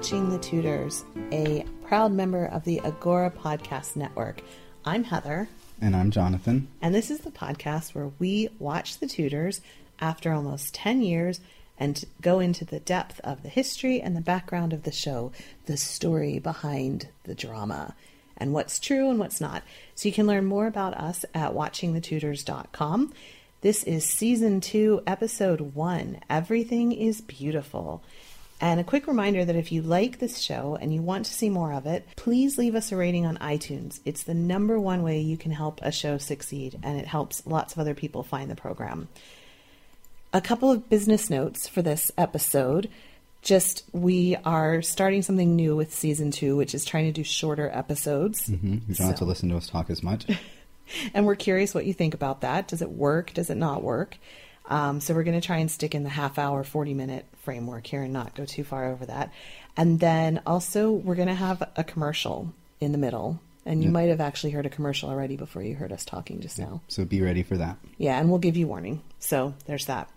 Watching the Tudors, a proud member of the Agora Podcast Network. I'm Heather, And I'm Jonathan. and this is the podcast where we watch the Tudors after almost 10 years and go into the depth of the history and the background of the show, the story behind the drama, and what's true and what's not. So you can learn more about us at watchingthetudors.com. This is season two, episode one Everything is Beautiful. And a quick reminder that if you like this show and you want to see more of it, please leave us a rating on iTunes. It's the number one way you can help a show succeed, and it helps lots of other people find the program. A couple of business notes for this episode. Just we are starting something new with season two, which is trying to do shorter episodes. hmm You don't have to listen to us talk as much. and we're curious what you think about that. Does it work? Does it not work? Um, so we're going to try and stick in the half hour, 40 minute framework here and not go too far over that. And then also, we're going to have a commercial in the middle. And you Yeah. might have actually heard a commercial already before you heard us talking just now. So be ready for that. Yeah, and we'll give you warning. So there's that.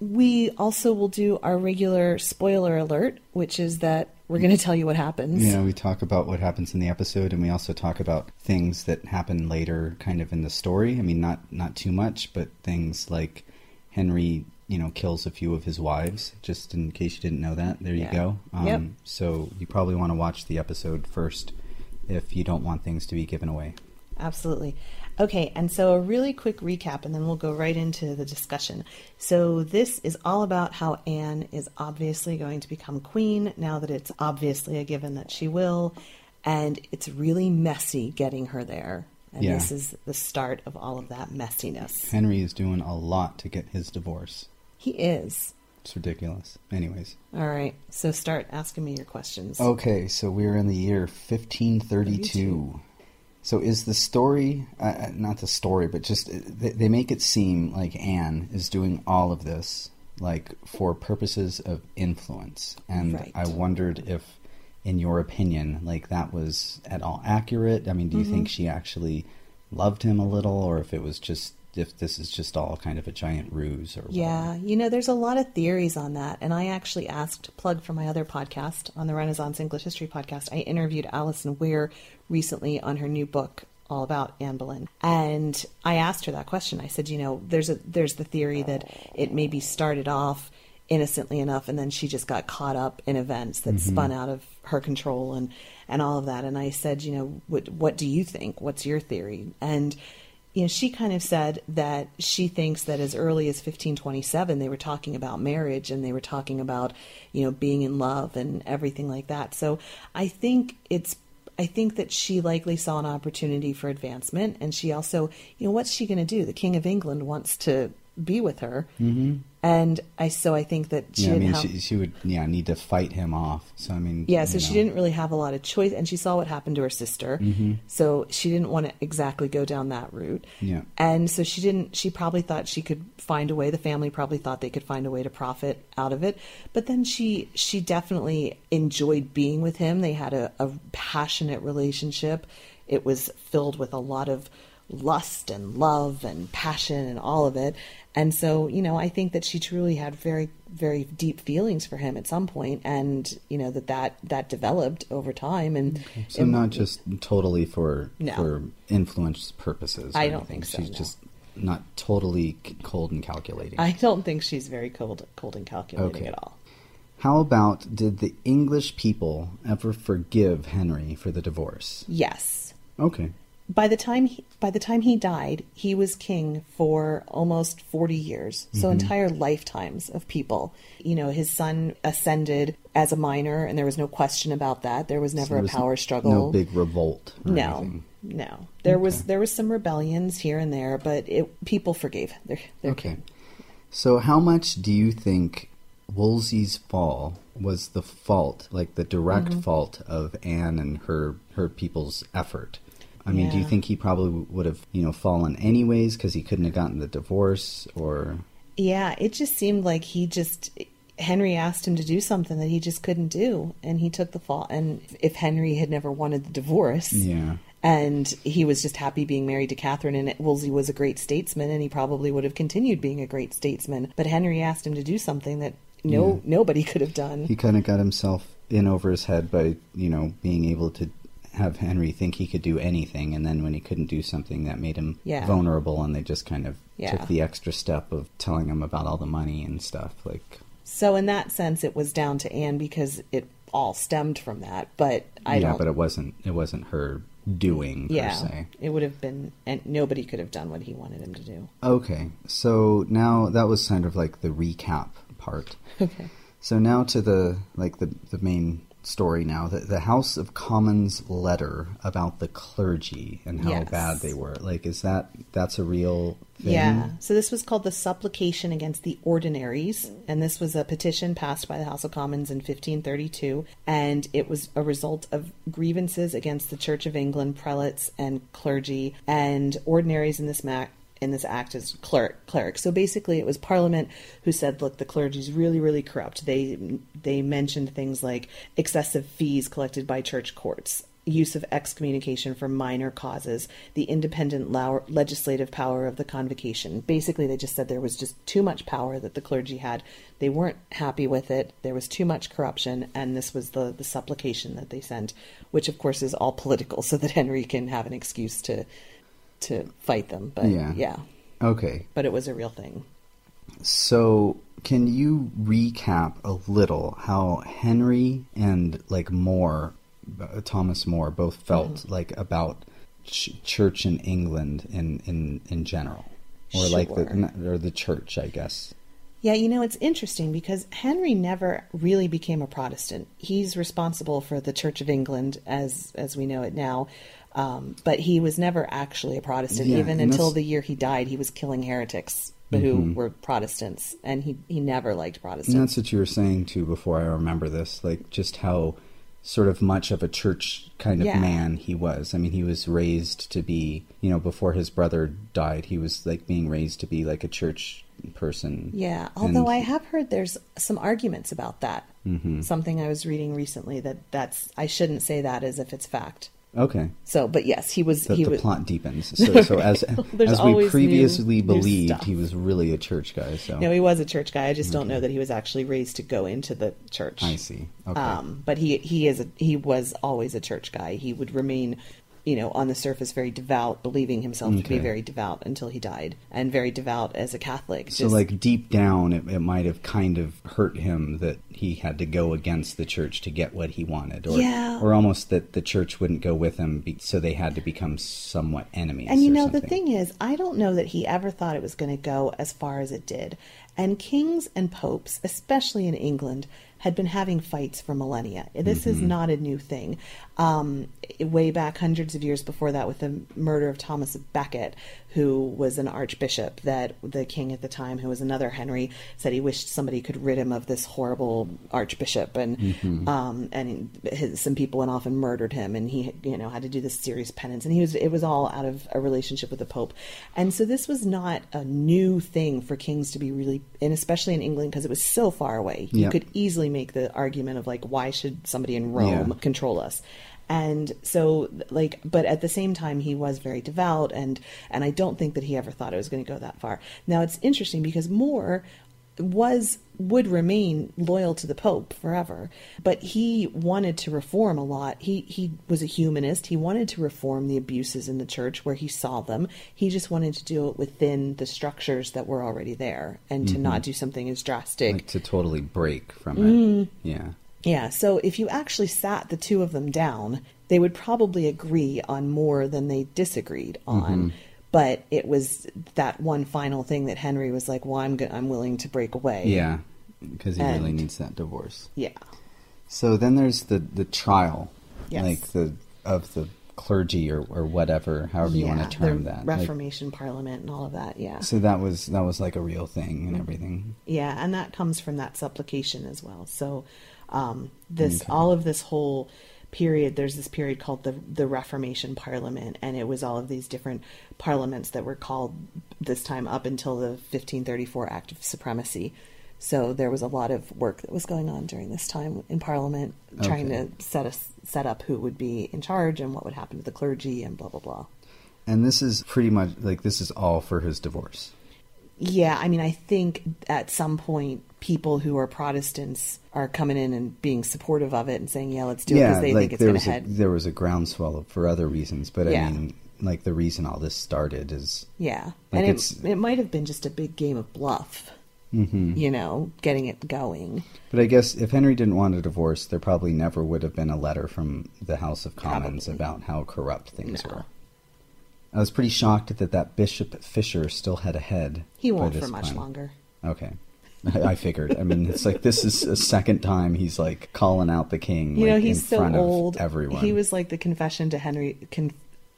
We also will do our regular spoiler alert, which is that we're going to tell you what happens. Know, we talk about what happens in the episode, and we also talk about things that happen later, kind of in the story. I mean, not not too much, but things like Henry, you know, kills a few of his wives. Just in case you didn't know that, there you go. Um, Yep. So you probably want to watch the episode first if you don't want things to be given away. Absolutely. Okay, and so a really quick recap, and then we'll go right into the discussion. So, this is all about how Anne is obviously going to become queen now that it's obviously a given that she will, and it's really messy getting her there. And Yeah. this is the start of all of that messiness. Henry is doing a lot to get his divorce. He is. It's ridiculous. Anyways. All right, so start asking me your questions. Okay, so we're in the year 1532. 32. So is the story, uh, uh, not the story, but just uh, they, they make it seem like Anne is doing all of this like for purposes of influence. And Right. I wondered if in your opinion like that was at all accurate. I mean, do you think Mm-hmm. she actually loved him a little or if it was just if this is just all kind of a giant ruse or Yeah, you know, there's a lot of theories on that. And I actually asked, plug for my other podcast on the Renaissance English History podcast, I interviewed Alison Weir recently on her new book all about Anne Boleyn. And I asked her that question. I said, you know, there's a there's the theory that it maybe started off innocently enough and then she just got caught up in events that spun out of her control and and all of that. And I said, you know, what what do you think? What's your theory? And you know, she kind of said that she thinks that as early as 1527 they were talking about marriage and they were talking about, you know, being in love and everything like that. So I think it's I think that she likely saw an opportunity for advancement and she also, you know, what's she going to do? The King of England wants to be with her. Mm-hmm. And I so I think that she Yeah, I mean, have she, she would yeah need to fight him off. So I mean, yeah, so she didn't really have a lot of choice, and she saw what happened to her sister. So she didn't want to exactly go down that route. Yeah. and so she didn't. She probably thought she could find a way. The family probably thought they could find a way to profit out of it. But then she she definitely enjoyed being with him. They had a, a passionate relationship. It was filled with a lot of lust and love and passion and all of it. And so, you know, I think that she truly had very, very deep feelings for him at some point, and you know that that that developed over time. And So and- not just totally for No. for influence purposes. I don't anything. think so, She's no. just not totally cold and calculating. I don't think she's very cold, cold and calculating Okay. at all. How about did the English people ever forgive Henry for the divorce? Yes, Okay. By the time he, by the time he died, he was king for almost 40 years. So Mm-hmm. entire lifetimes of people. You know, his son ascended as a minor and there was no question about that. There was never There a power struggle. No big revolt. No. anything. No. There was there was some rebellions here and there, but it people forgave their their Okay. king. So, how much do you think Wolsey's fall was the fault, like the direct Mm-hmm. fault of Anne and her her people's effort? I mean, do you think he probably would have, you know, fallen anyways because he couldn't have gotten the divorce, or Yeah, it just seemed like he just Henry asked him to do something that he just couldn't do, and he took the fall. And if Henry had never wanted the divorce, yeah, and he was just happy being married to Catherine, and Wolsey was a great statesman, and he probably would have continued being a great statesman. But Henry asked him to do something that no nobody could have done. he kind of got himself in over his head by, you know, being able to have Henry think he could do anything, and then when he couldn't do something, that made him Yeah. vulnerable, and they just kind of Yeah. took the extra step of telling him about all the money and stuff, like. So in that sense, it was down to Anne because it all stemmed from that. But I yeah, don't. but it wasn't. It wasn't her doing per yeah, se. it would have been, and nobody could have done what he wanted him to do. Okay, so now that was kind of like the recap part. Okay. So now to the like the the main story now the the House of Commons letter about the clergy and how Yes. bad they were. Like, is that that's a real thing? Yeah. So this was called the Supplication Against the Ordinaries, and this was a petition passed by the House of Commons in 1532, and it was a result of grievances against the Church of England prelates and clergy and ordinaries in this ma- in this act as cleric, clerics. So basically, it was Parliament who said, "Look, the clergy's really, really corrupt." They they mentioned things like excessive fees collected by church courts, use of excommunication for minor causes, the independent legislative power of the convocation. Basically, they just said there was just too much power that the clergy had. They weren't happy with it. There was too much corruption, and this was the the supplication that they sent, which of course is all political, so that Henry can have an excuse to to fight them. But Yeah. yeah, Okay, but it was a real thing. so can you recap a little how Henry and like More, uh, Thomas More, both felt Mm-hmm. like about ch- church in England in in in general, or like the or the church, I guess. Yeah, you know, it's interesting because Henry never really became a Protestant. He's responsible for the Church of England as as we know it now. Um, but he was never actually a Protestant. Yeah, Even until that's- the year he died, he was killing heretics who were Protestants, and he, he never liked Protestants. And that's what you were saying too before I remember this, like just how sort of much of a church kind of Yeah. man he was. I mean, he was raised to be, you know, before his brother died, he was like being raised to be like a church person. Yeah, although And- I have heard there's some arguments about that. Mm-hmm. Something I was reading recently that that's I shouldn't say that as if it's fact. Okay. So, but yes, he was The, he the was plot deepens. So, so as as we previously new- new believed, stuff. he was really a church guy. So No, he was a church guy. I just don't know that he was actually raised to go into the church. I see. Okay. Um, but he he is a, he was always a church guy. He would remain, you know, on the surface very devout, believing himself to be very devout until he died, and very devout as a Catholic. So, Just- like deep down, it, it might have kind of hurt him that he had to go against the church to get what he wanted, or Yeah. or almost that the church wouldn't go with him, be, so they had to become somewhat enemies. And you know, the thing is, I don't know that he ever thought it was going to go as far as it did. And kings and popes, especially in England, had been having fights for millennia. This Mm-hmm. is not a new thing. Um, way back hundreds of years before that, with the murder of Thomas Becket, who was an archbishop, that the king at the time, who was another Henry, said he wished somebody could rid him of this horrible archbishop, and Mm-hmm. um, and his, some people went off and murdered him, and he you know had to do this serious penance, and he was it was all out of a relationship with the Pope, and so this was not a new thing for kings to be really, and especially in England because it was so far away. You could easily make the argument of like, why should somebody in Rome Yeah. control us? And so, like, but at the same time, he was very devout, and and I don't think that he ever thought it was going to go that far. Now it's interesting because More was would remain loyal to the Pope forever, but he wanted to reform a lot. He he was a humanist. He wanted to reform the abuses in the church where he saw them. He just wanted to do it within the structures that were already there, and to mm-hmm. not do something as drastic. like to totally break from it. Mm. Yeah. Yeah, so if you actually sat the two of them down, they would probably agree on more than they disagreed on. Mm-hmm. But it was that one final thing that Henry was like, "Well, I'm go- I'm willing to break away." Yeah, because he really needs that divorce. yeah, So then there's the the trial, Yes. like the of the clergy or or whatever, however you want to term that. Like, Reformation Parliament and all of that. Yeah, so that was that was like a real thing and everything. Yeah, and that comes from that supplication as well. So, um, this Okay. all of this whole period, there's this period called the the Reformation Parliament, and it was all of these different parliaments that were called this time up until the 1534 Act of Supremacy. So there was a lot of work that was going on during this time in Parliament, trying Okay. to set us set up who would be in charge and what would happen to the clergy and blah blah blah. And this is pretty much like this is all for his divorce. Yeah, I mean, I think at some point people who are Protestants are coming in and being supportive of it and saying, "Yeah, let's do it," because they like think it's going to head. there was a groundswell for other reasons, but Yeah. I mean, like the reason all this started is Yeah, Like and it's- it, it might have been just a big game of bluff, Mhm. you know, getting it going. But I guess if Henry didn't want a divorce, there probably never would have been a letter from the House of Commons Probably. about how corrupt things No. were. I was pretty shocked that that Bishop Fisher still had a head. He won't for much longer. Okay. I figured. I mean, it's like this is a second time he's like calling out the king. You know, he's so old. Everyone. He was like the confession to Henry, con,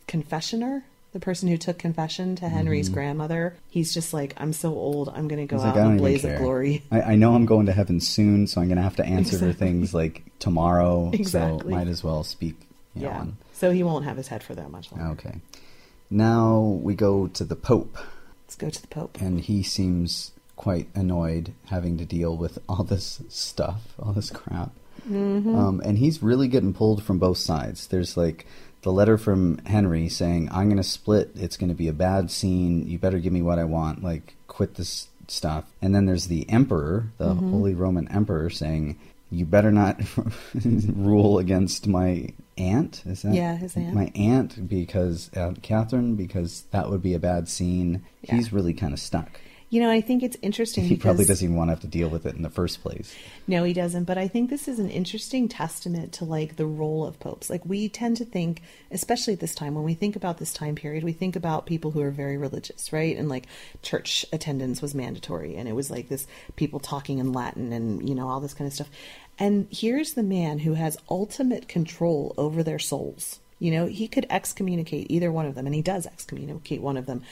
confessioner, the person who took confession to Henry's grandmother. He's just like, I'm so old. I'm going to go Mm-hmm. He's out like, in a blaze of glory. I, I know I'm going to heaven soon, so I'm going to have to answer for things like tomorrow. So Exactly. might as well speak. You know, Yeah, on- so he won't have his head for that much longer. Okay. Now we go to the Pope. Let's go to the Pope. and he seems quite annoyed having to deal with all this stuff, all this crap. Mm-hmm. Um, and he's really getting pulled from both sides. There's like the letter from Henry saying, "I'm going to split. It's going to be a bad scene. You better give me what I want. Like, quit this stuff." And then there's the Emperor, the Mm-hmm. Holy Roman Emperor, saying, "You better not rule against my aunt." Is that Yeah, his aunt. My aunt, because uh, Catherine, because that would be a bad scene. Yeah. He's really kind of stuck. You know, I think it's interesting. He probably doesn't even want to have to deal with it in the first place. No, he doesn't. But I think this is an interesting testament to like the role of popes. Like we tend to think, especially at this time, when we think about this time period, we think about people who are very religious, right? And like church attendance was mandatory, and it was like this people talking in Latin and you know all this kind of stuff. And here's the man who has ultimate control over their souls. You know, he could excommunicate either one of them, and he does excommunicate one of them.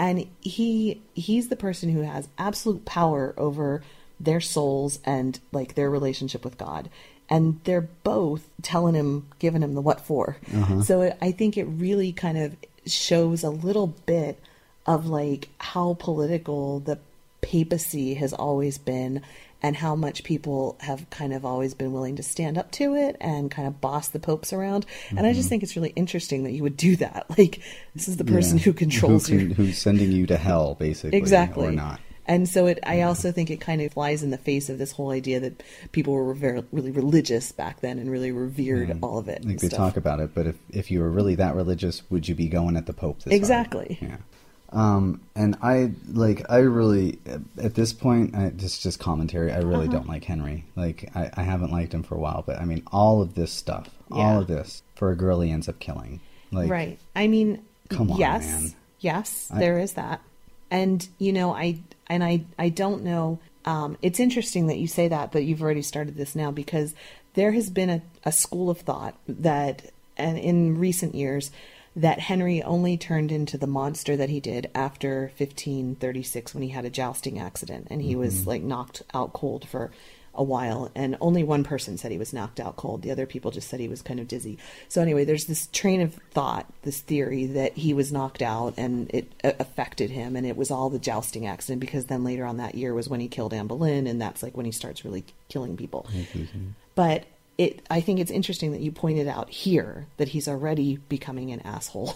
And he he's the person who has absolute power over their souls and like their relationship with God. And they're both telling him, giving him the what for. Uh-huh. So it, I think it really kind of shows a little bit of like how political the papacy has always been and how much people have kind of always been willing to stand up to it and kind of boss the popes around. And I just mm-hmm. think it's really interesting that you would do that. Like this is the person Yeah. who controls Who can- your who's sending you to hell, basically, exactly or not. and so it i also think it kind of flies in the face of this whole idea that people were very, really religious back then and really revered all of it Like they stuff. talk about it, but if if you were really that religious, would you be going at the Pope? Exactly. Yeah. Um, and I like I really at this point I, this is just commentary. I really Uh-huh. don't like Henry. Like I, I haven't liked him for a while, but I mean all of this stuff, Yeah. all of this for a girl he ends up killing. Like right i mean Come on, yes man. yes I- there is that and you know i and i i don't know um it's interesting that you say that that you've already started this now because there has been a, a school of thought that and in recent years that henry only turned into the monster that he did after 1536 when he had a jousting accident and he was like knocked out cold for a while. And only one person said he was knocked out cold. The other people just said he was kind of dizzy. So anyway there's this train of thought this theory that he was knocked out and it uh, affected him and it was all the jousting accident because then later on that year was when he killed anne boleyn and that's like when he starts really killing people. But it i think it's interesting that you pointed out here that he's already becoming an asshole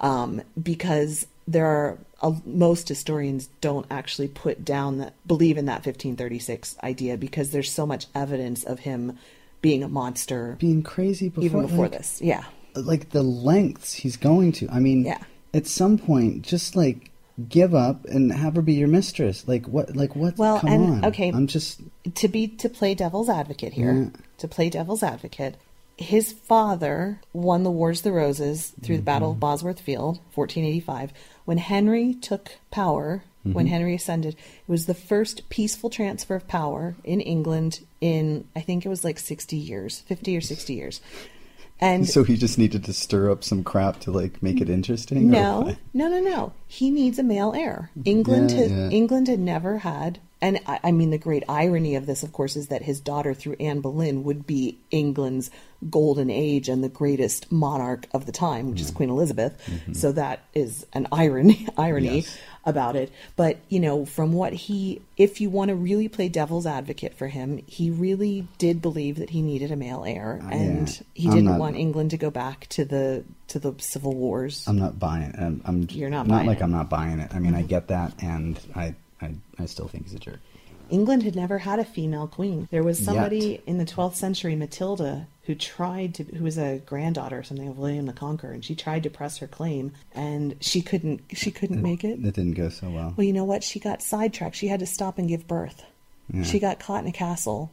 um, because there are uh, most historians don't actually put down that believe in that 1536 idea because there's so much evidence of him being a monster being crazy before, even before like, this yeah like the lengths he's going to. I mean, Yeah. at some point, just like give up and have her be your mistress. Like what? Like what? Well, Come and- on. okay. I'm just. to be to play devil's advocate here, Yeah. to play devil's advocate, his father won the Wars of the Roses through the Battle of mm-hmm. Bosworth Field, 1485. When Henry took power, when mm-hmm. Henry ascended, it was the first peaceful transfer of power in England in I think it was like 60 years, 50 or 60 years. And So he just needed to stir up some crap to like make it interesting. no, no, no, no. He needs a male heir. England, Yeah, had, yeah. England had never had, and I, I mean the great irony of this, of course, is that his daughter through Anne Boleyn would be England's golden age and the greatest monarch of the time, which is Queen Elizabeth. So that is an irony, irony Mm-hmm. Yes. about it. But you know, from what he, if you want to really play devil's advocate for him, he really did believe that he needed a male heir, and Uh, yeah. he I'm didn't not- want England to go back to the to the civil wars. I'm not buying it. I'm, I'm You're not not buying like it. Mm-hmm. I'm not buying it. I mean, I get that, and I, I, I still think he's a jerk. England had never had a female queen. There was somebody Yet. in the 12th century, Matilda, who tried to, who was a granddaughter or something of William the Conqueror, and she tried to press her claim, and she couldn't. She couldn't make it. It didn't go so well. Well, you know what? She got sidetracked. She had to stop and give birth. Yeah. She got caught in a castle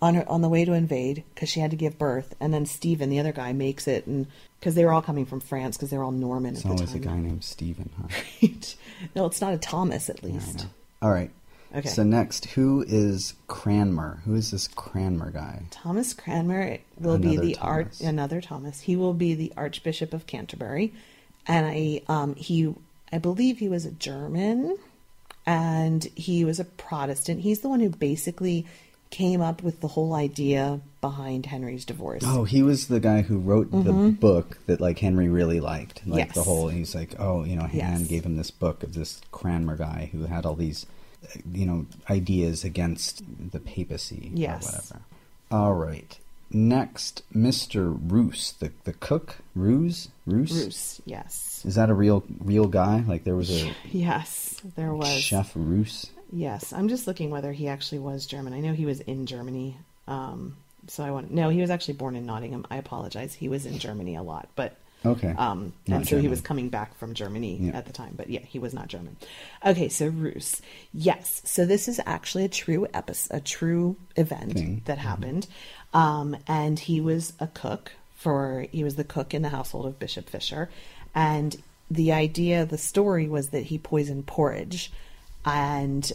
on her on the way to invade because she had to give birth, and then Stephen, the other guy, makes it, and because they were all coming from France because they were all Norman It's at the always a guy named Stephen, huh? no, it's not a Thomas, at Yeah, least. know. All right. Okay. So next, who is Cranmer? Who is this Cranmer guy? Thomas Cranmer will be Another the art another Thomas. He will be the Archbishop of Canterbury, and I um he I believe he was a German, and he was a Protestant. He's the one who basically came up with the whole idea behind Henry's divorce. Oh, he was the guy who wrote the book that like Henry really liked. Like the Mm-hmm. Whole, he's like, oh, you know, Anne Yes. gave him this book of this Cranmer guy who had all these, you know, ideas against the papacy Yes. or whatever. All right. Next, Mr. Roos, the the cook. Roos, Roos. Bruce, yes, Is that a real real guy? Like there was a yes, there was chef Roos. Yes, I'm just looking whether he actually was German. I know he was in Germany. Um, so I want no, he was actually born in Nottingham. I apologize. He was in Germany a lot, but Okay. um, Not and so he was coming back from Germany Yeah. at the time. But yeah, he was not German. Okay, so Roos. Yes, so this is actually a true episode, a true event Thing. that happened. Um, and he was a cook for he was the cook in the household of Bishop Fisher, and the idea, the story was that he poisoned porridge, and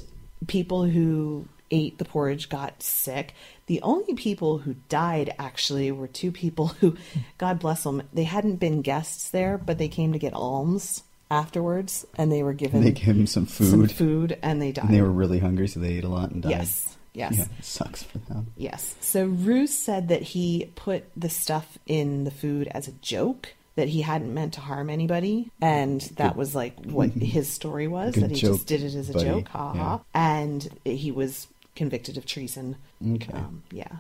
people who ate the porridge got sick. The only people who died actually were two people who, God bless them, they hadn't been guests there, but they came to get alms afterwards, and they were given They gave him some food. some food, and they died. and they were really hungry, so they ate a lot and died. Yes, yes. Yeah, sucks for them. Yes. So Roos said that he put the stuff in the food as a joke, that he hadn't meant to harm anybody, and that was like what his story was. Good that he joke, just did it as a buddy. joke, ha Yeah. And he was convicted of treason. Okay. Um, yeah.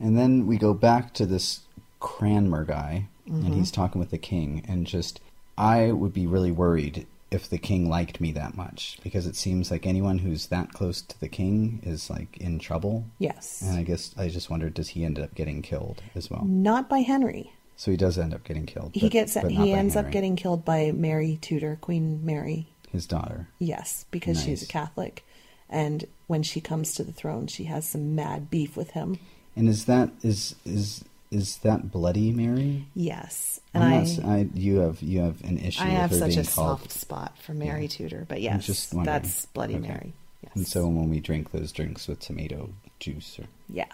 And then we go back to this Cranmer guy, Mm-hmm. and he's talking with the king, and just I would be really worried if the king liked me that much because it seems like anyone who's that close to the king is like in trouble. Yes. And I guess I just wondered, does he end up getting killed as well? Not by Henry. So he does end up getting killed. He but- gets but not he ends up getting killed by Mary Tudor, Queen Mary. his daughter. Yes, because she's a Catholic. And when she comes to the throne, she has some mad beef with him. And is that is is is that Bloody Mary? Yes. And I, I, you have you have an issue. I with have such a called, soft spot for Mary Yeah. Tudor, but I'm yes, just wondering. that's Bloody Okay. Mary. Yes. And so when we drink those drinks with tomato juice, or yeah,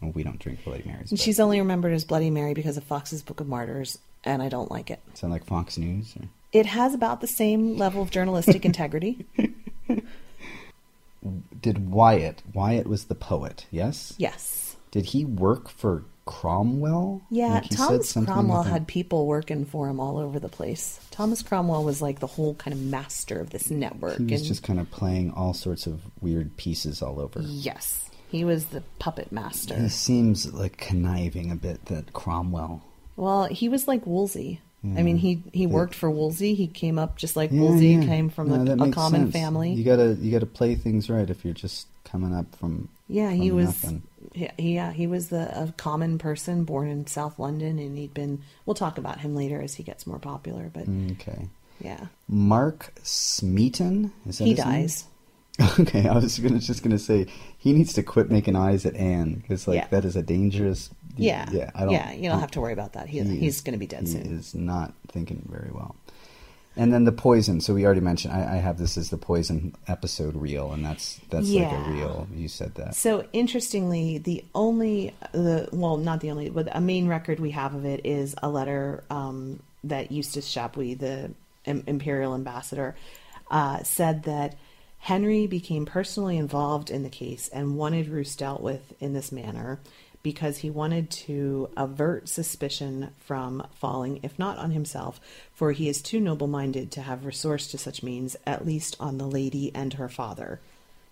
well, we don't drink Bloody Marys. and she's only remembered as Bloody Mary because of Fox's Book of Martyrs, and I don't like it. sound like Fox News. Or? It has about the same level of journalistic integrity. Did Wyatt? Wyatt was the poet. Yes. Yes. Did he work for Cromwell? Yeah, Like Thomas Cromwell had people working for him all over the place. Thomas Cromwell was like the whole kind of master of this network. He was and just kind of playing all sorts of weird pieces all over. yes, he was the puppet master. It seems like conniving a bit. That Cromwell. Well, he was like Wolsey. I mean, he he worked for Wolsey. He came up just like Yeah, Wolsey yeah. came from No, a, a common sense. family. You gotta you gotta play things right if you're just coming up from. yeah, he was. Yeah, yeah, he was the a common person born in South London, and he'd been. We'll talk about him later as he gets more popular, but mm, Okay. yeah, Mark Smeaton. Is that he his name? dies. Okay, I was gonna just gonna say he needs to quit making eyes at Anne because like Yeah. that is a dangerous. Yeah, yeah. I don't. yeah, you don't have to worry about that. He, he he's going to be dead he soon. is not thinking very well. And then the poison. So we already mentioned. I, I have this as the poison episode reel, and that's that's like a reel. You said that. So interestingly, the only the well, not the only, but a main record we have of it is a letter um, that Eustace Chapuis, the im- imperial ambassador, uh, said that Henry became personally involved in the case and wanted Roos dealt with in this manner because he wanted to avert suspicion from falling, if not on himself, for he is too noble minded to have resource to such means, at least on the lady and her father.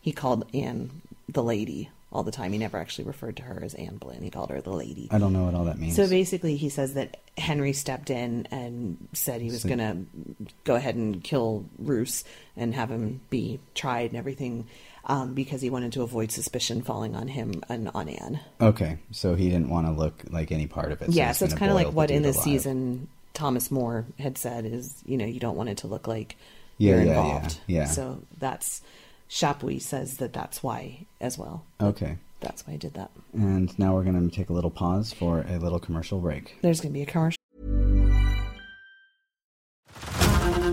He called Anne the lady all the time. He never actually referred to her as Anne Boleyn. He called her the lady. I don't know what all that means. So basically, he says that Henry stepped in and said he was So- going to go ahead and kill Roos and have him be tried and everything um, because he wanted to avoid suspicion falling on him and on Anne. okay, so he didn't want to look like any part of it. yeah, so it's kind of like what in this alive. season Thomas More had said is, you know, you don't want it to look like Yeah, you're yeah, yeah, involved. yeah. So that's Chapuis says that that's why as well. Okay, That's why I did that. and now we're going to take a little pause for a little commercial break. There's going to be a commercial.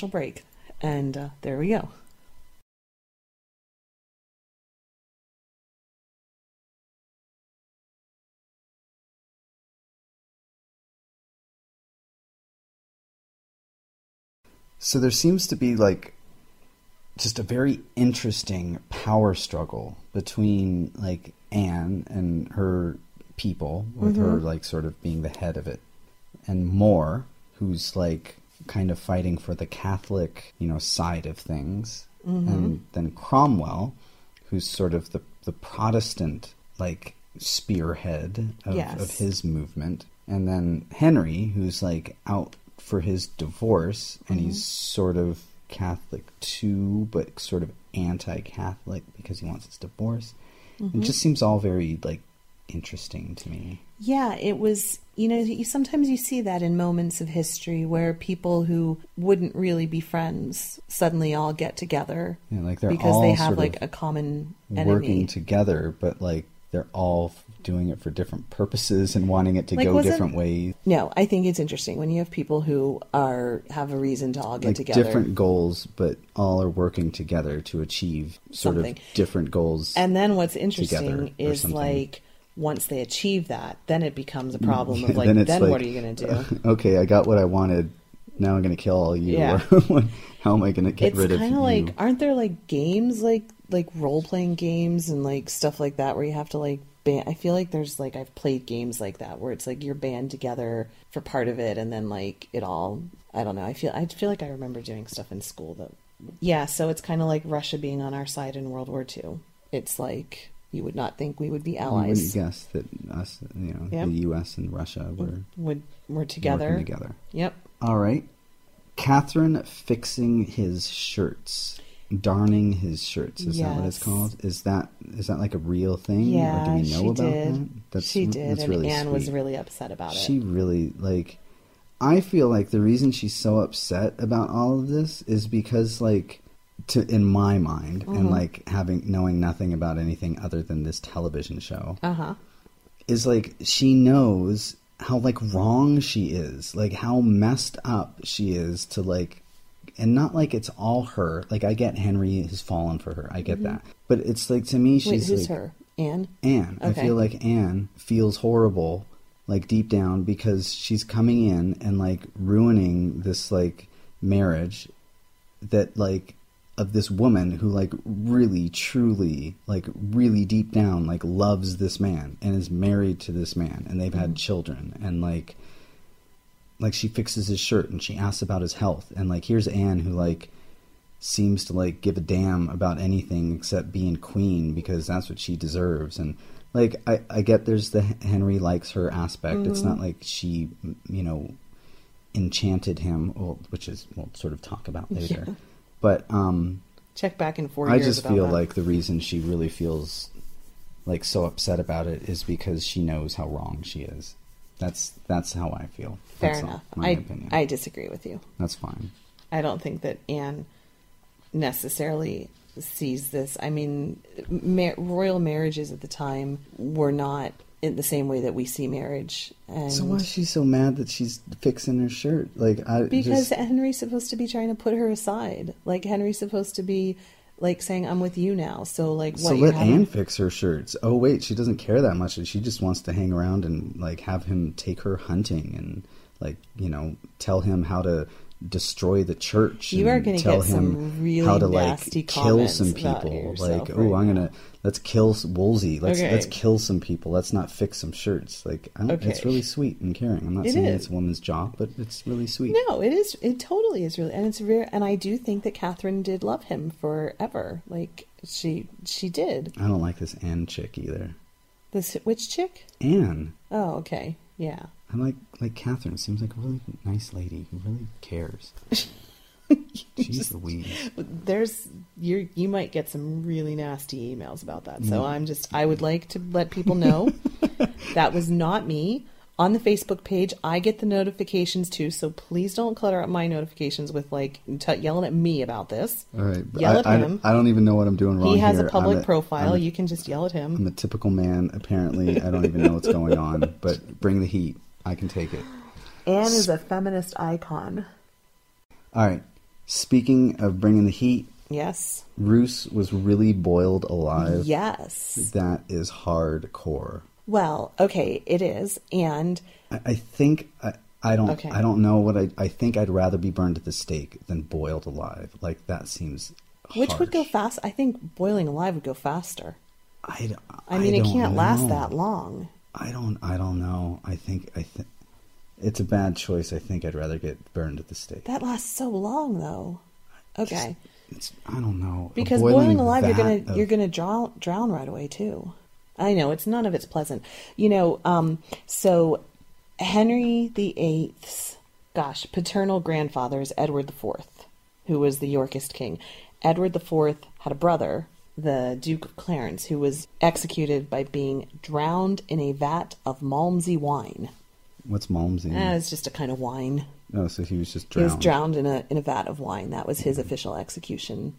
Commercial break. And uh, there we go. So there seems to be like just a very interesting power struggle between like Anne and her people, with her like sort of being the head of it, and More, who's like kind of fighting for the Catholic, you know, side of things, mm-hmm. and then Cromwell, who's sort of the the Protestant like spearhead of, Yes. of his movement, and then Henry, who's like out for his divorce, and mm-hmm. he's sort of Catholic too, but sort of anti-Catholic because he wants his divorce. It mm-hmm. just seems all very like interesting to me. Yeah, it was, you know, you, sometimes you see that in moments of history where people who wouldn't really be friends suddenly all get together Yeah, like they're because they have like a common enemy. working together, but like they're all doing it for different purposes and wanting it to Like, go different ways, no, I think it's interesting when you have people who are have a reason to all get like together. different goals, but all are working together to achieve sort Something. of different goals. And then what's interesting is like once they achieve that, then it becomes a problem of like then then, like, what are you going to do? okay, I got what I wanted. Now I'm going to kill all you. Yeah. How am I going to get it's rid of It's kind of like aren't there like games like like role playing games and like stuff like that where you have to like band I feel like there's like I've played games like that where it's like you're band together for part of it and then like it all I don't know I feel I feel like I remember doing stuff in school that yeah so it's kind of like Russia being on our side in World War II it's like you would not think we would be wouldn't allies guess that us, you know, Yep. the U.S. and Russia were would we're together together. yep All right. Catherine fixing his shirts, darning his shirts. Is that what it's called? Is that is that like a real thing? yeah or do we know she about did that? she did That's and really Anne was really upset about it She really like. I feel like the reason she's so upset about all of this is because like to in my mind Mm-hmm. and like having knowing nothing about anything other than this television show uh-huh is like she knows how like wrong she is like how messed up she is to like and not like it's all her like i get henry has fallen for her i get that but it's like to me Mm-hmm. Wait, she's who's like her? Anne? anne i feel like anne feels horrible like deep down because she's coming in and like ruining this like marriage that like of this woman who like really truly like really deep down like loves this man and is married to this man and they've had mm-hmm. children and like like she fixes his shirt and she asks about his health and like here's Anne who like seems to like give a damn about anything except being queen because that's what she deserves and like I, I get there's the Henry likes her aspect. It's not mm-hmm. like she you know enchanted him, well, which is we'll sort of talk about later. Yeah. But um Check back in four I just feel that. like the reason she really feels like so upset about it is because she knows how wrong she is. That's that's how I feel. fair That's enough. my I opinion. I disagree with you. that's fine. I don't think that Anne necessarily sees this. I mean, ma- royal marriages at the time were not in the same way that we see marriage, and So why is she so mad that she's fixing her shirt? Like I because just, Henry's supposed to be trying to put her aside. Like Henry's supposed to be like saying, "I'm with you now." So like, what so let having- Anne fix her shirts. Oh wait, she doesn't care that much. She just wants to hang around and like have him take her hunting and like you know tell him how to destroy the church. You and are gonna tell get him some really how to nasty like kill some people. Like right oh, I'm now. gonna let's kill Wolsey. Let's Okay. let's kill some people. Let's not fix some shirts. Like I don't, it's really sweet and caring. I'm not It saying is. it's a woman's job, but it's really sweet. No, it is. It totally is really, and it's very. And I do think that Catherine did love him forever. Like she, she did. I don't like this Anne chick either. This which chick? Anne. Oh, okay, yeah. I like like Catherine. Seems like a really nice lady who really cares. Jeez Louise. There's you. You might get some really nasty emails about that. Mm. So I'm just. I would like to let people know that was not me. On the Facebook page, I get the notifications too. So please don't clutter up my notifications with like t- yelling at me about this. All right, Yell I, at I, him. I don't even know what I'm doing wrong. He has here. a public profile. A, you can just yell at him. I'm a typical man. Apparently, I don't even know what's going on. But bring the heat. I can take it. Anne is a feminist icon. All right. Speaking of bringing the heat, Yes. Roos was really boiled alive. Yes. That is hardcore. Well, okay, it is. And I, I think I, I don't. Okay. I don't know what I. I think I'd rather be burned at the stake than boiled alive. Like that seems. which would go fast? I think boiling alive would go faster. I, I mean, it don't can't last that long. I don't. I don't know. I think. I think it's a bad choice. I think I'd rather get burned at the stake. That lasts so long, though. Okay. It's. I don't know. Because boiling, boiling alive, you're gonna of- you're gonna drown drown right away too. I know it's none of it's pleasant. You know, um, so Henry the Eighth's gosh paternal grandfather is Edward the Fourth, who was the Yorkist king. Edward the Fourth had a brother, the Duke of Clarence, who was executed by being drowned in a vat of Malmsey wine. What's Malmsey? Eh, it's just a kind of wine. oh, so he was just drowned. He drowned. was drowned in a in a vat of wine. That was his official execution.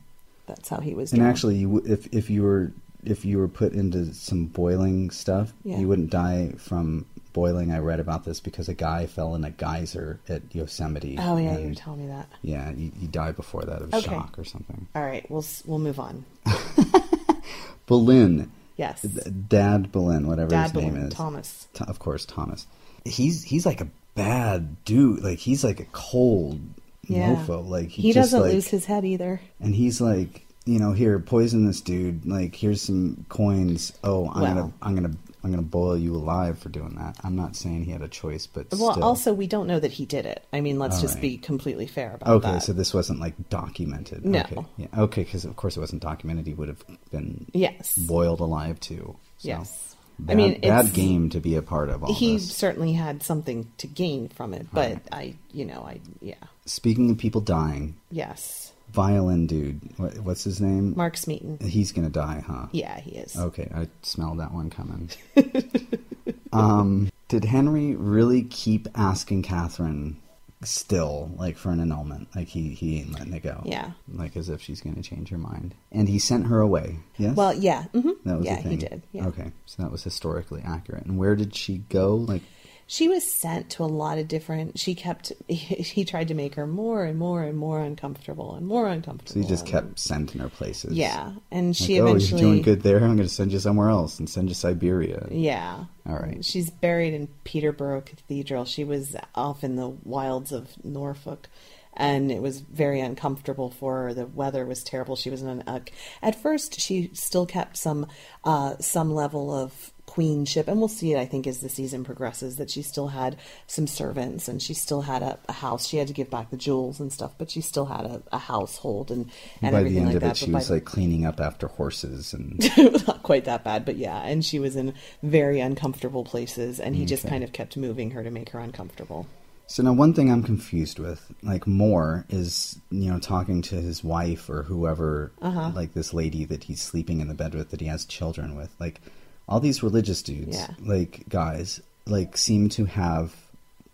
That's how he was. And actually, you, if if you were if you were put into some boiling stuff, Yeah. you wouldn't die from boiling. I read about this because a guy fell in a geyser at Yosemite. Oh yeah, you and- were telling me that. Yeah, you, you died before that of Okay. shock or something. All right, we'll we'll move on. Boleyn, Yes, Dad Boleyn, whatever Dad his name is. Thomas. Th- of course, Thomas. He's he's like a bad dude. Like he's like a cold Yeah, mofo. Like he, he, doesn't like, lose his head either. and he's like, you know, here, poison this dude. Like, here's some coins. Oh, I'm Well. gonna, I'm gonna, I'm gonna boil you alive for doing that. I'm not saying he had a choice, but Well, still. also we don't know that he did it. I mean, let's All just right. be completely fair about okay, that. Okay, so this wasn't like documented. No. Okay, yeah, okay, because of course it wasn't documented. He would have been yes, boiled alive too. So, yes. Bad, I mean, bad game to be a part of all He this. certainly had something to gain from it, but Right. I, you know, I yeah, Speaking of people dying, yes. violin dude, what, what's his name? Mark Smeaton. He's gonna die, huh? Yeah, he is. Okay, I smelled that one coming. um, did Henry really keep asking Catherine still, like for an annulment? Like he he ain't letting it go. Yeah. Like as if she's going to change her mind. And he sent her away. Yes. Well, yeah, hmm that was yeah, he did. Yeah. Okay, so that was historically accurate. And where did she go? Like She was sent to a lot of different. She kept. He tried to make her more and more and more uncomfortable and more uncomfortable. so he just kept sending her places. Yeah, and Like, she oh, eventually. you're doing good there. I'm going to send you somewhere else and send you Siberia. Yeah. All right. She's buried in Peterborough Cathedral. She was off in the wilds of Norfolk. and it was very uncomfortable for her. The weather was terrible. She was in an. Uh, at first, she still kept some uh, some level of queenship and we'll see it i think as the season progresses that she still had some servants and she still had a, a house she had to give back the jewels and stuff but she still had a, a household and, and by everything the end of it, she was by- like cleaning up after horses and not quite that bad, but yeah, and she was in very uncomfortable places, and he just kind of kept moving her to make her uncomfortable. So now one thing I'm confused with, like more, is you know talking to his wife or whoever, Uh-huh. like this lady that he's sleeping in the bed with, that he has children with. Like all these religious dudes, Yeah. like guys, like seem to have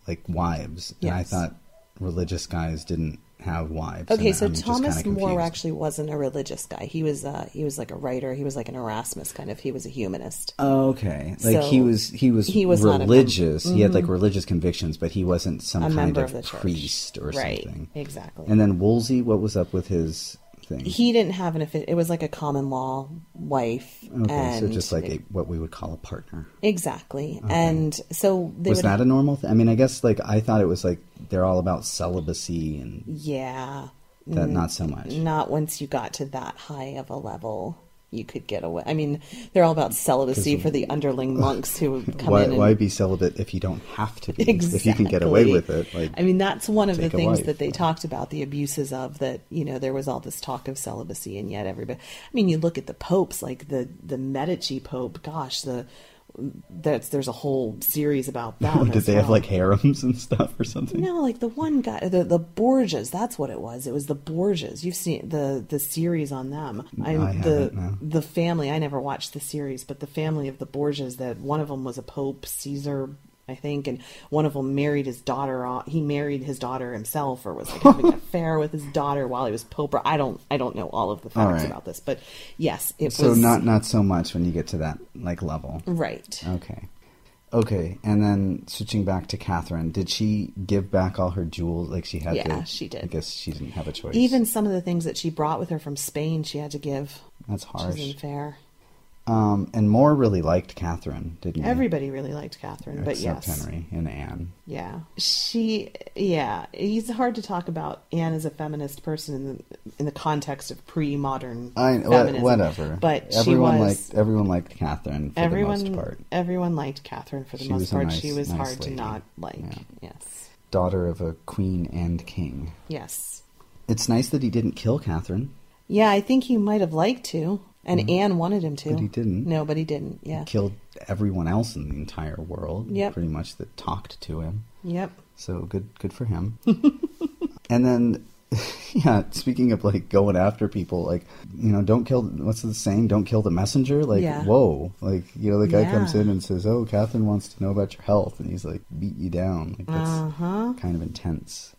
like wives, and I thought religious guys didn't have wives. Okay, so I'm Thomas More actually wasn't a religious guy. He was uh, he was like a writer. He was like an Erasmus kind of. He was a humanist. Oh, okay. Like he was he was he was not a mem- religious. He had like religious convictions, but he wasn't some a kind of, of priest or right, something. Exactly. And then Wolsey, what was up with his thing? he didn't have an offi- it was like a common law wife okay, and so just like a, what we would call a partner. exactly and so they was that a normal thing? I mean, I guess like I thought it was like they're all about celibacy and yeah that not so much. not once you got to that high of a level you could get away i mean they're all about celibacy for the underling monks who come Why, in and why be celibate if you don't have to be? If you can get away with it, like I mean, that's one of the things wife. that they talked about the abuses of that. You know, there was all this talk of celibacy, and yet everybody. I mean, you look at the popes, like the the Medici pope. Gosh, the that's there's a whole series about that. did they have like harems and stuff or something? No, like the one guy, the the Borgias. That's what it was. It was the Borgias. You've seen the the series on them. I'm I the no. the family. I never watched the series, but the family of the Borgias. That one of them was a pope, Caesar, I think, and one of them married his daughter. He married his daughter himself, or was like having an affair with his daughter while he was pope. I don't, I don't know all of the facts right. about this, but yes, it So was not not so much when you get to that like level. right. Okay. Okay, and then switching back to Catherine, did she give back all her jewels? Like she had Yeah, to. she did. I guess she didn't have a choice. Even some of the things that she brought with her from Spain, she had to give. that's Which harsh. isn't fair. Um, and More really liked Catherine, didn't he? Everybody really liked Catherine, but Except yes, Henry and Anne. yeah, she, yeah, it's hard to talk about Anne as a feminist person in the in the context of pre-modern I feminism. whatever. but she everyone was. liked everyone liked Catherine for everyone, the most part. everyone liked Catherine for the She most part. nice- she was nice hard to not like. Yeah. Yes, Daughter of a queen and king. yes, It's nice that he didn't kill Catherine. yeah. I think he might have liked to, and Anne wanted him to, Mm-hmm. But he didn't. No, but he didn't. Yeah. Killed everyone else in the entire world. Yep. Pretty much that talked to him. Yep. So good, good for him. and then, yeah. Speaking of like going after people, like you know, don't kill. What's the saying? Don't kill the messenger. Like, Yeah. whoa! Like you know, the guy comes in and says, "Oh, Catherine wants to know about your health," and he's like, "Beat you down." Like that's Uh huh. kind of intense.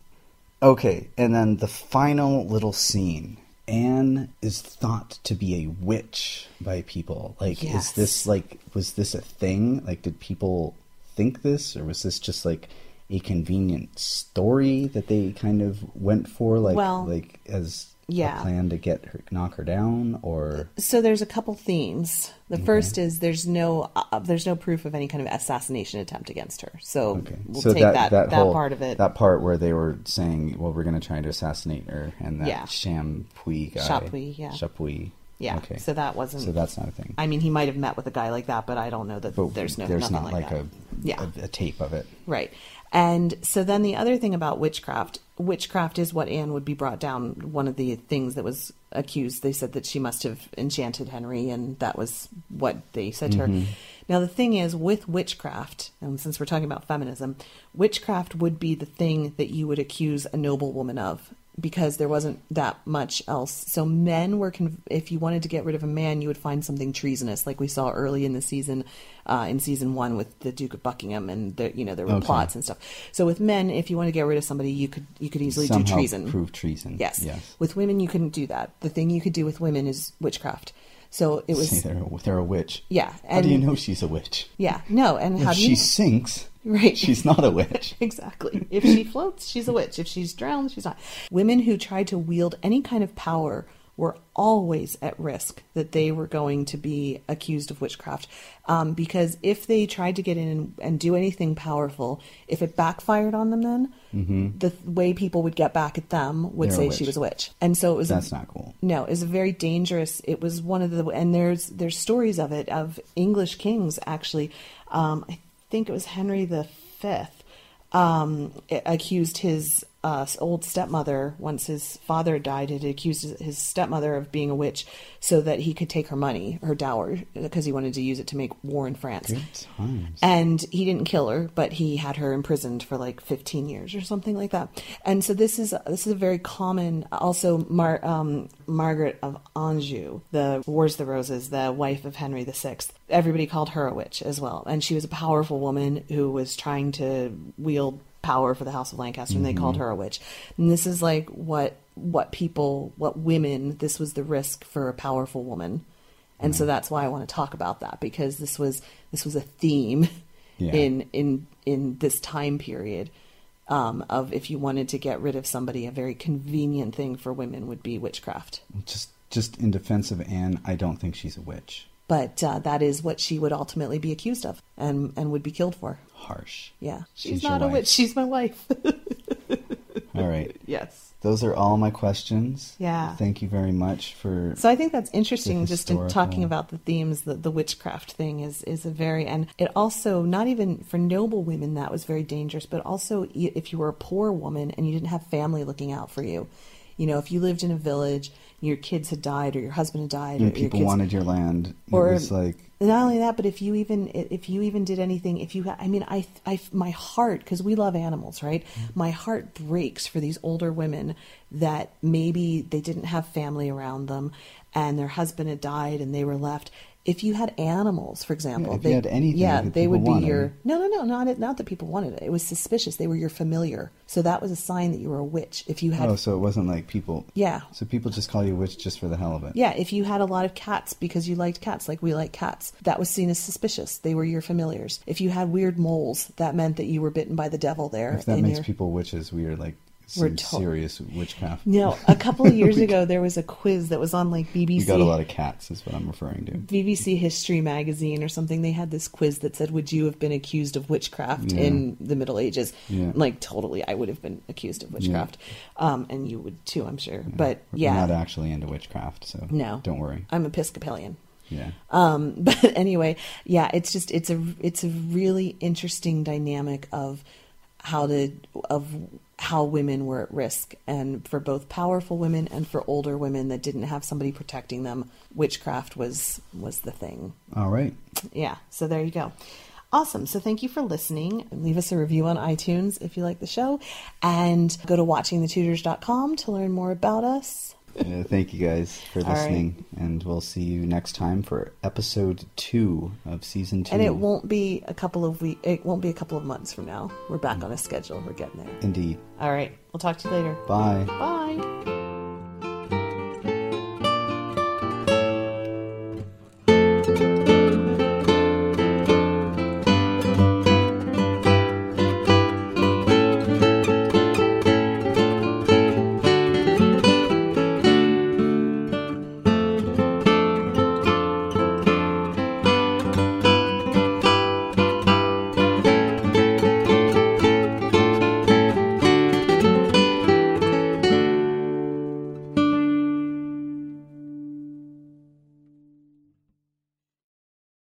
Okay, and then the final little scene. Anne is thought to be a witch by people. Like, is this like was this a thing? Like, did people think this, or was this just like a convenient story that they kind of went for, like, Well, like as yeah. plan to get her, knock her down, or So there's a couple themes. The first is there's no uh, there's no proof of any kind of assassination attempt against her. So okay, we'll so take that that that, that, whole part of it. that part where they were saying, "Well, we're going to try to assassinate her," and that Yeah. Champouy guy, Chapuis, yeah. Chapuis, yeah. okay, So that wasn't. so that's not a thing. I mean, he might have met with a guy like that, but I don't know that But there's no there's nothing not like, like, that. a, Yeah. a a tape of it. Right. And so then the other thing about witchcraft, witchcraft is what Anne would be brought down. One of the things that was accused, they said that she must have enchanted Henry, and that was what they said to her. Mm-hmm. Now, the thing is, with witchcraft, and since we're talking about feminism, witchcraft would be the thing that you would accuse a noblewoman of because there wasn't that much else. So men were, conv- if you wanted to get rid of a man, you would find something treasonous, like we saw early in the season, uh, in season one with the Duke of Buckingham, and the, you know there were Okay. plots and stuff. So with men, if you want to get rid of somebody, you could you could easily Somehow do treason. prove treason. Yes. Yes. With women, you couldn't do that. The thing you could do with women is witchcraft. So it was Say they're, they're a witch. yeah. How do you know she's a witch? Yeah, no, and how if do she sinks, Right. she's not a witch. exactly. If she floats, she's a witch. If she's drowned, she's not. Women who tried to wield any kind of power were always at risk that they were going to be accused of witchcraft. Um, because if they tried to get in and, and, do anything powerful, if it backfired on them, then mm-hmm. the way people would get back at them would They're say she was a witch. And so it was. That's not cool. No, it was a very dangerous. It was one of the and there's there's stories of it of English kings actually. Um, I think it was Henry Fifth um, accused his uh, old stepmother, once his father died, had accused his stepmother of being a witch so that he could take her money, her dower, because he wanted to use it to make war in France. And he didn't kill her, but he had her imprisoned for like 15 years or something like that. And so this is this is a very common. Also, Mar, um, Margaret of Anjou, the Wars of the Roses, the wife of Henry VI. Everybody called her a witch as well, and she was a powerful woman who was trying to wield power for the House of Lancaster, and they called mm-hmm. her a witch. And this is like what what people, what women, this was the risk for a powerful woman, and so that's why I want to talk about that because this was this was a theme yeah. in in in this time period. Um, of if you wanted to get rid of somebody, a very convenient thing for women would be witchcraft. Just, just in defense of Anne, I don't think she's a witch. But uh, that is what she would ultimately be accused of, and and would be killed for harsh. Yeah. She's, She's not a witch. She's my wife. all right. Yes. Those are all my questions. Yeah. Thank you very much for. So I think that's interesting. Just in talking about the themes, the, the witchcraft thing is is a very and it also not even for noble women that was very dangerous, but also if you were a poor woman and you didn't have family looking out for you, you know, if you lived in a village, your kids had died or your husband had died, and people kids, wanted your land, or it was like not only that, but if you even if you even did anything, if you, I mean, I, I my heart because we love animals, right? Mm-hmm. My heart breaks for these older women that maybe they didn't have family around them, and their husband had died, and they were left if you had animals, for example, yeah, if they, you had anything, yeah, they would be your no, no, no, not not that people wanted it. It was suspicious. They were your familiar, so that was a sign that you were a witch. If you had, oh, so it wasn't like people, yeah, so people just call you a witch just for the hell of it. Yeah, if you had a lot of cats because you liked cats, like we like cats, that was seen as suspicious. They were your familiars. If you had weird moles, that meant that you were bitten by the devil. There, if that makes your... people witches, we are like some to- serious witchcraft. No, a couple of years ago there was a quiz that was on like BBC. You got a lot of cats, is what I'm referring to. BBC History magazine or something. They had this quiz that said, "Would you have been accused of witchcraft yeah. in the Middle Ages?" Yeah. Like totally, I would have been accused of witchcraft, yeah. um, and you would too, I'm sure. But yeah, We're not actually into witchcraft, so no, don't worry. I'm Episcopalian. Yeah. Um, but anyway, yeah, it's just it's a it's a really interesting dynamic of how to of how women were at risk. And for both powerful women and for older women that didn't have somebody protecting them witchcraft was was the thing. All right. Yeah. So there you go. Awesome. So thank you for listening. Leave us a review on itunes if you like the show. And go to watchingthetudors.com to learn more about us uh, thank you guys for listening, right. and we'll see you next time for episode two of season two. And it won't be a couple of weeks. It won't be a couple of months from now. We're back on a schedule. We're getting there. Indeed. All right. We'll talk to you later. Bye. Bye.